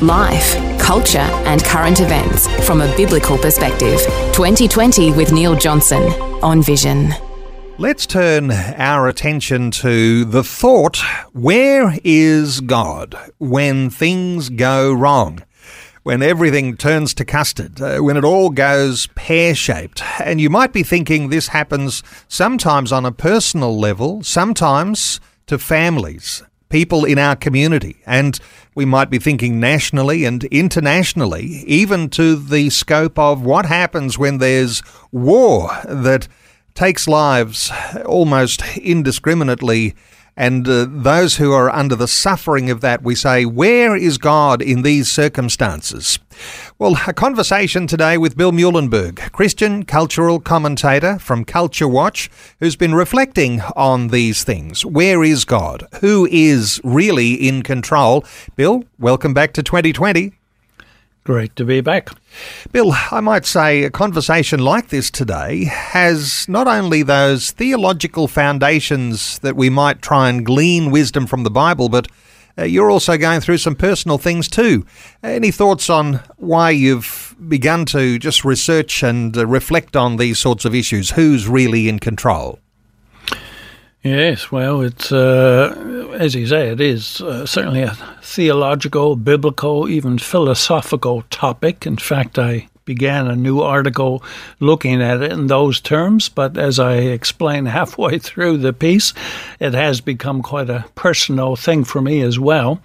Life, culture, and current events from a biblical perspective. 2020 with Neil Johnson on Vision. Let's turn our attention to the thought where is God when things go wrong? When everything turns to custard, uh, when it all goes pear shaped. And you might be thinking this happens sometimes on a personal level, sometimes to families, people in our community. And we might be thinking nationally and internationally, even to the scope of what happens when there's war that takes lives almost indiscriminately. And uh, those who are under the suffering of that, we say, where is God in these circumstances? Well, a conversation today with Bill Muehlenberg, Christian cultural commentator from Culture Watch, who's been reflecting on these things. Where is God? Who is really in control? Bill, welcome back to 2020. Great to be back. Bill, I might say a conversation like this today has not only those theological foundations that we might try and glean wisdom from the Bible, but uh, you're also going through some personal things too. Any thoughts on why you've begun to just research and uh, reflect on these sorts of issues? Who's really in control? Yes, well, it's uh, as you say, it is uh, certainly a theological, biblical, even philosophical topic. In fact, I began a new article looking at it in those terms, but as I explain halfway through the piece, it has become quite a personal thing for me as well.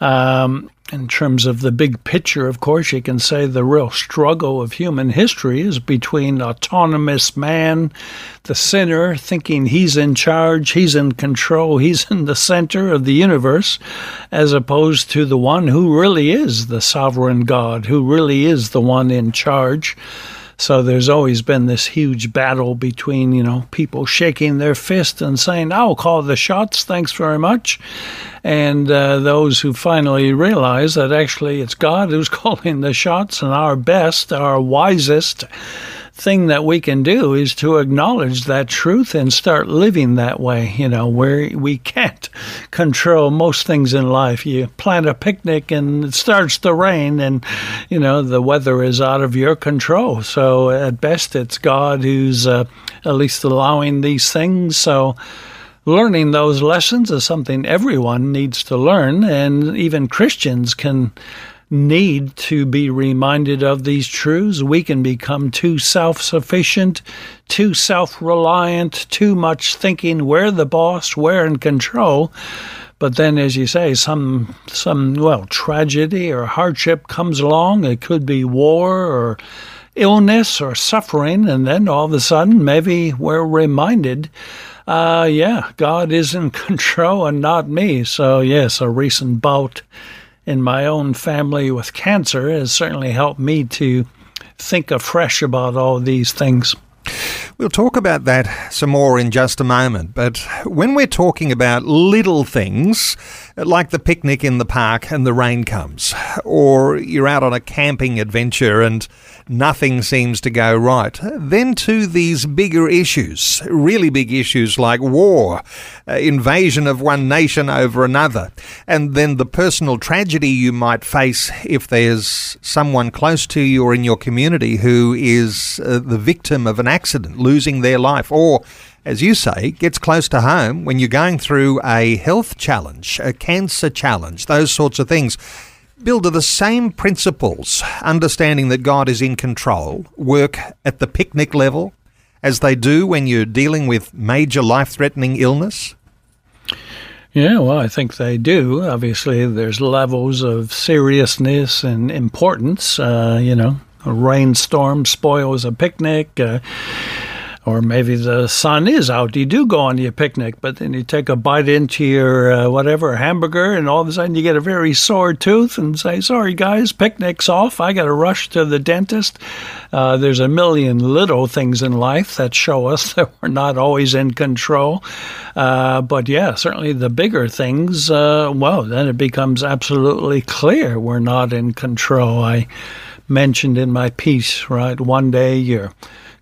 Um, in terms of the big picture, of course, you can say the real struggle of human history is between autonomous man, the sinner, thinking he's in charge, he's in control, he's in the center of the universe, as opposed to the one who really is the sovereign God, who really is the one in charge. So there's always been this huge battle between, you know, people shaking their fist and saying, I'll call the shots, thanks very much. And uh, those who finally realize that actually it's God who's calling the shots and our best, our wisest, thing that we can do is to acknowledge that truth and start living that way, you know, where we can't control most things in life. You plan a picnic and it starts to rain and, you know, the weather is out of your control. So at best, it's God who's uh, at least allowing these things. So, learning those lessons is something everyone needs to learn, and even Christians can need to be reminded of these truths. We can become too self sufficient, too self reliant, too much thinking we're the boss, we're in control. But then, as you say, some some well tragedy or hardship comes along. It could be war or illness or suffering, and then all of a sudden, maybe we're reminded uh, yeah, God is in control and not me. So, yes, a recent bout in my own family with cancer has certainly helped me to think afresh about all these things. We'll talk about that some more in just a moment. But when we're talking about little things, like the picnic in the park and the rain comes, or you're out on a camping adventure and nothing seems to go right. Then to these bigger issues, really big issues like war, uh, invasion of one nation over another, and then the personal tragedy you might face if there's someone close to you or in your community who is uh, the victim of an accident, losing their life, or as you say, gets close to home when you're going through a health challenge, a cancer challenge, those sorts of things. Bill, do the same principles, understanding that God is in control, work at the picnic level as they do when you're dealing with major life threatening illness? Yeah, well, I think they do. Obviously, there's levels of seriousness and importance. Uh, you know, a rainstorm spoils a picnic. Uh, or maybe the sun is out. You do go on your picnic, but then you take a bite into your uh, whatever hamburger, and all of a sudden you get a very sore tooth, and say, "Sorry, guys, picnic's off. I got to rush to the dentist." Uh, there's a million little things in life that show us that we're not always in control. Uh, but yeah, certainly the bigger things. Uh, well, then it becomes absolutely clear we're not in control. I mentioned in my piece, right? One day you're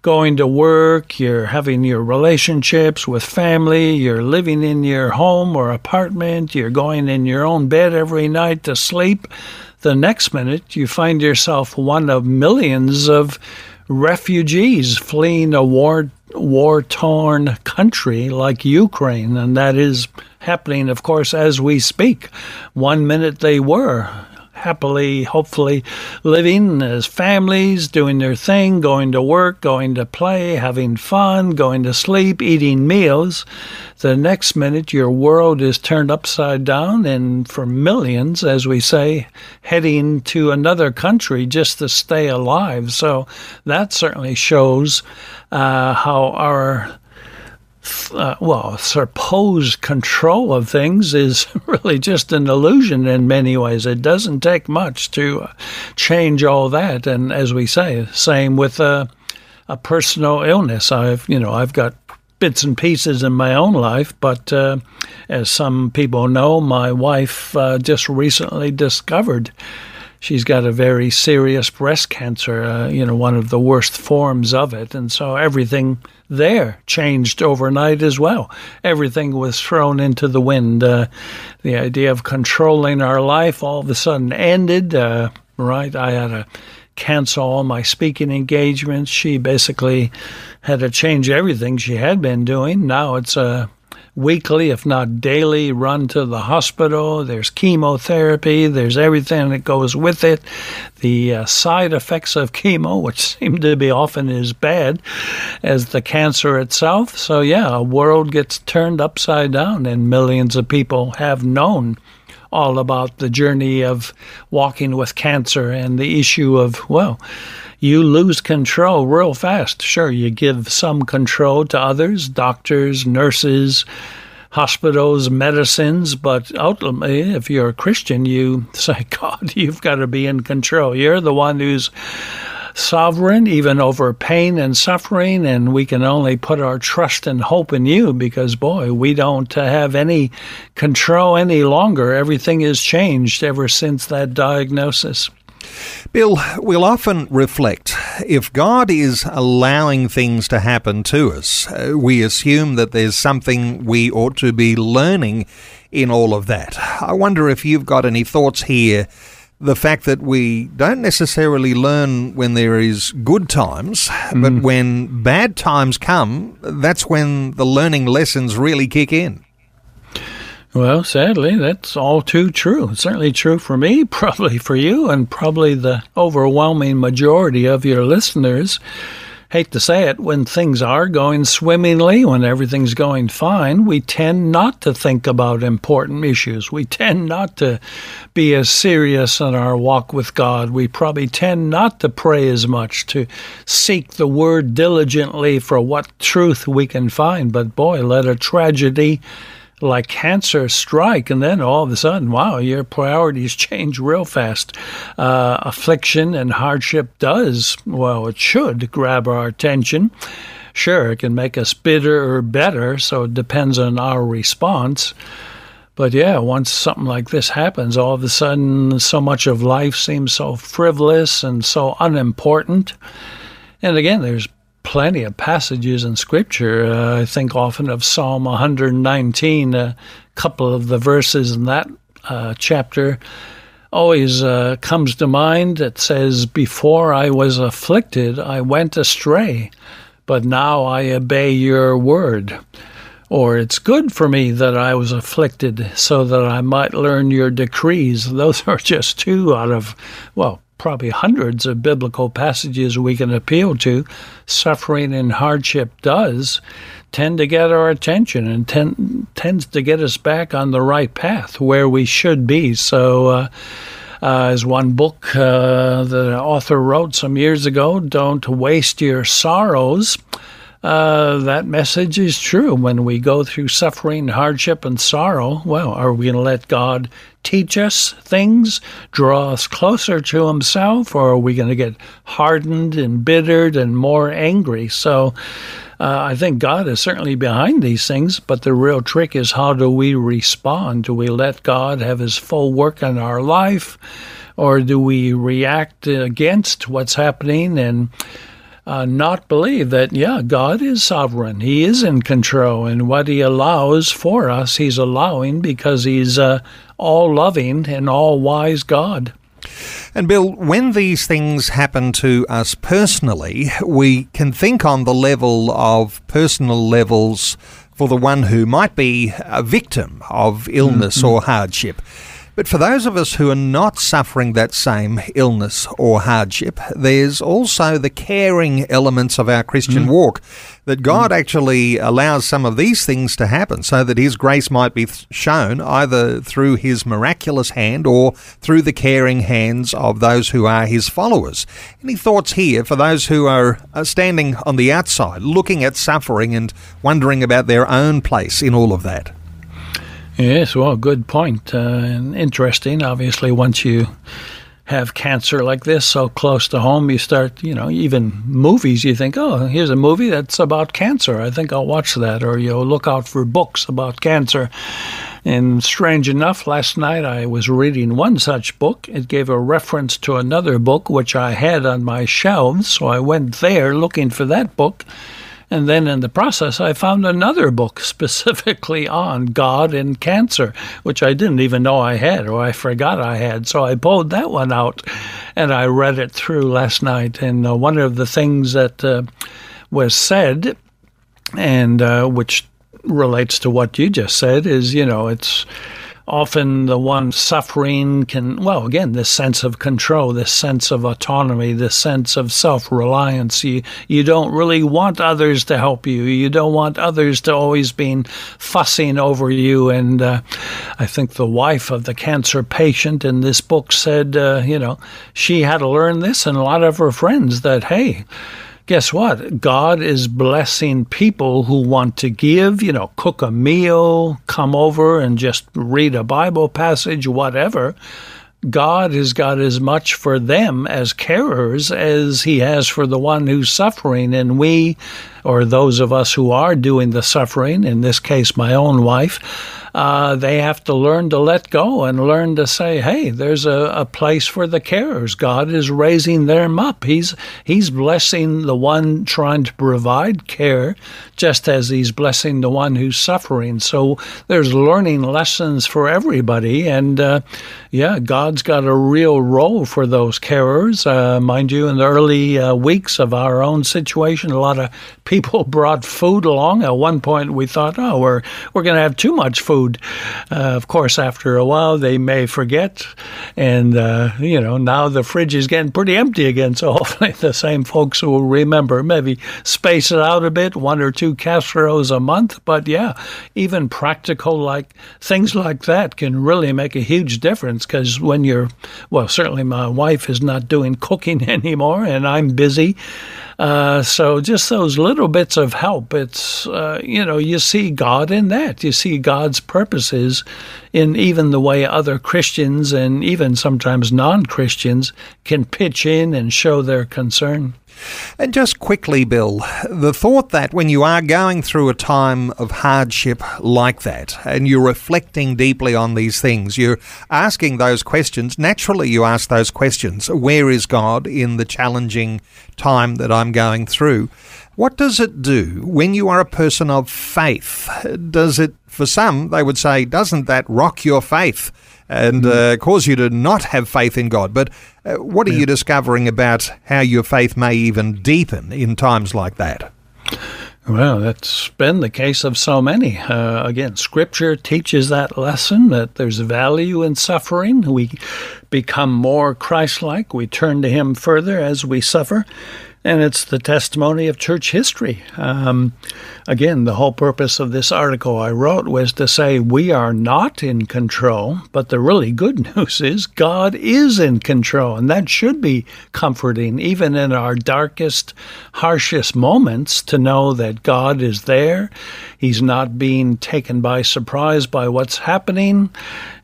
going to work, you're having your relationships with family, you're living in your home or apartment, you're going in your own bed every night to sleep. The next minute, you find yourself one of millions of refugees fleeing a war war torn country like Ukraine, and that is happening, of course, as we speak. One minute they were happily, hopefully, living as families, doing their thing, going to work, going to play, having fun, going to sleep, eating meals. The next minute, your world is turned upside down, and for millions, as we say, heading to another country just to stay alive. So that certainly shows uh, how our uh, well, supposed control of things is really just an illusion in many ways. It doesn't take much to uh, change all that. And as we say, same with a, a personal illness. I've, you know, I've got bits and pieces in my own life, but uh, as some people know, my wife uh, just recently discovered she's got a very serious breast cancer, uh, you know, one of the worst forms of it. And so everything there changed overnight as well. Everything was thrown into the wind. Uh, the idea of controlling our life all of a sudden ended, uh, right? I had to cancel all my speaking engagements. She basically had to change everything she had been doing. Now it's a weekly, if not daily, run to the hospital. There's chemotherapy. There's everything that goes with it. The uh, side effects of chemo, which seem to be often as bad as the cancer itself. So, yeah, a world gets turned upside down, and millions of people have known all about the journey of walking with cancer and the issue of, well, you lose control real fast. Sure, you give some control to others, doctors, nurses, hospitals, medicines, but ultimately, if you're a Christian, you say, God, you've got to be in control. You're the one who's sovereign, even over pain and suffering, and we can only put our trust and hope in you because, boy, we don't have any control any longer. Everything has changed ever since that diagnosis. Bill, we'll often reflect. If God is allowing things to happen to us, uh, we assume that there's something we ought to be learning in all of that. I wonder if you've got any thoughts here. The fact that we don't necessarily learn when there is good times, mm. but when bad times come, that's when the learning lessons really kick in. Well, sadly, that's all too true. Certainly true for me, probably for you, and probably the overwhelming majority of your listeners. Hate to say it, when things are going swimmingly, when everything's going fine, we tend not to think about important issues. We tend not to be as serious in our walk with God. We probably tend not to pray as much, to seek the Word diligently for what truth we can find. But boy, let a tragedy like cancer strike, and then all of a sudden, wow, your priorities change real fast. Uh, affliction and hardship does, well, it should grab our attention. Sure, it can make us bitter or better, so it depends on our response. But yeah, once something like this happens, all of a sudden, so much of life seems so frivolous and so unimportant. And again, there's plenty of passages in Scripture. Uh, I think often of Psalm 119, a couple of the verses in that uh, chapter always uh, comes to mind. It says, Before I was afflicted, I went astray, but now I obey your word. Or it's good for me that I was afflicted so that I might learn your decrees. Those are just two out of, well, probably hundreds of biblical passages we can appeal to, suffering and hardship does tend to get our attention and ten, tends to get us back on the right path where we should be. So, uh, uh, as one book uh, the author wrote some years ago, don't waste your sorrows. Uh, that message is true. When we go through suffering, hardship, and sorrow, well, are we going to let God teach us things, draw us closer to Himself, or are we going to get hardened, embittered, and more angry? So, uh, I think God is certainly behind these things, but the real trick is how do we respond? Do we let God have His full work in our life, or do we react against what's happening and uh, not believe that, yeah, God is sovereign. He is in control, and what He allows for us, He's allowing because He's uh, all loving and all wise God. And Bill, when these things happen to us personally, we can think on the level of personal levels for the one who might be a victim of illness mm-hmm. or hardship. But for those of us who are not suffering that same illness or hardship, there's also the caring elements of our Christian mm. walk that God mm. actually allows some of these things to happen so that His grace might be shown either through His miraculous hand or through the caring hands of those who are His followers. Any thoughts here for those who are standing on the outside, looking at suffering and wondering about their own place in all of that? Yes, well, good point. Uh, and interesting. Obviously, once you have cancer like this so close to home, you start, you know, even movies, you think, oh, here's a movie that's about cancer. I think I'll watch that. Or you'll look out for books about cancer. And strange enough, last night I was reading one such book. It gave a reference to another book which I had on my shelves. So I went there looking for that book and then in the process, I found another book specifically on God and cancer, which I didn't even know I had or I forgot I had. So I pulled that one out and I read it through last night. And uh, one of the things that uh, was said, and uh, which relates to what you just said, is you know, it's often the one suffering can, well, again, this sense of control, this sense of autonomy, this sense of self reliance. You, you don't really want others to help you. You don't want others to always be fussing over you. And uh, I think the wife of the cancer patient in this book said, uh, you know, she had to learn this, and a lot of her friends that, hey, guess what? God is blessing people who want to give, you know, cook a meal, come over and just read a Bible passage, whatever. God has got as much for them as carers as He has for the one who's suffering. And we, or those of us who are doing the suffering, in this case, my own wife, uh, they have to learn to let go and learn to say, "Hey, there's a, a place for the carers. God is raising them up. He's He's blessing the one trying to provide care, just as He's blessing the one who's suffering." So there's learning lessons for everybody, and uh, yeah, God's got a real role for those carers. Uh, mind you, in the early uh, weeks of our own situation, a lot of people brought food along. At one point, we thought, "Oh, we're we're going to have too much food." Uh, of course, after a while, they may forget, and uh, you know now the fridge is getting pretty empty again. So hopefully, the same folks will remember. Maybe space it out a bit, one or two casseroles a month. But yeah, even practical like things like that can really make a huge difference because when you're well, certainly my wife is not doing cooking anymore, and I'm busy. Uh, so just those little bits of help, it's, uh, you know, you see God in that. You see God's purposes in even the way other Christians and even sometimes non Christians can pitch in and show their concern. And just quickly, Bill, the thought that when you are going through a time of hardship like that and you're reflecting deeply on these things, you're asking those questions. Naturally, you ask those questions Where is God in the challenging time that I'm going through? What does it do when you are a person of faith? Does it, for some, they would say, doesn't that rock your faith? and mm. uh, cause you to not have faith in God. But uh, what are yeah. you discovering about how your faith may even deepen in times like that? Well, that's been the case of so many. Uh, again, Scripture teaches that lesson that there's value in suffering. We become more Christ like. We turn to Him further as we suffer. And it's the testimony of church history. Um, again, the whole purpose of this article I wrote was to say we are not in control, but the really good news is God is in control. And that should be comforting, even in our darkest, harshest moments, to know that God is there. He's not being taken by surprise by what's happening.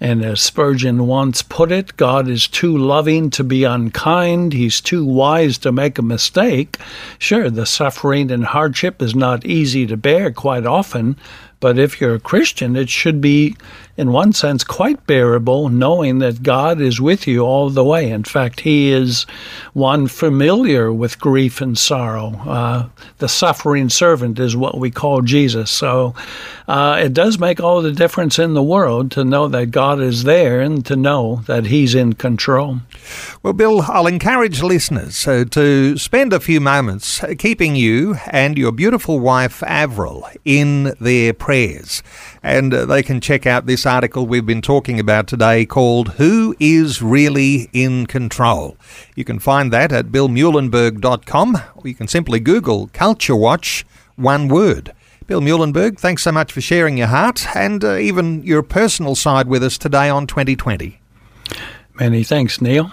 And as Spurgeon once put it, God is too loving to be unkind. He's too wise to make a mistake. Sure, the suffering and hardship is not easy to bear quite often, but if you're a Christian, it should be in one sense, quite bearable, knowing that God is with you all the way. In fact, He is one familiar with grief and sorrow. Uh, the suffering servant is what we call Jesus. So uh, it does make all the difference in the world to know that God is there and to know that He's in control. Well, Bill, I'll encourage listeners uh, to spend a few moments keeping you and your beautiful wife, Avril, in their prayers. And uh, they can check out this article we've been talking about today called Who is Really in Control? You can find that at billmuehlenberg.com or you can simply Google Culture Watch, one word. Bill Muehlenberg, thanks so much for sharing your heart and uh, even your personal side with us today on 2020. Many thanks, Neil.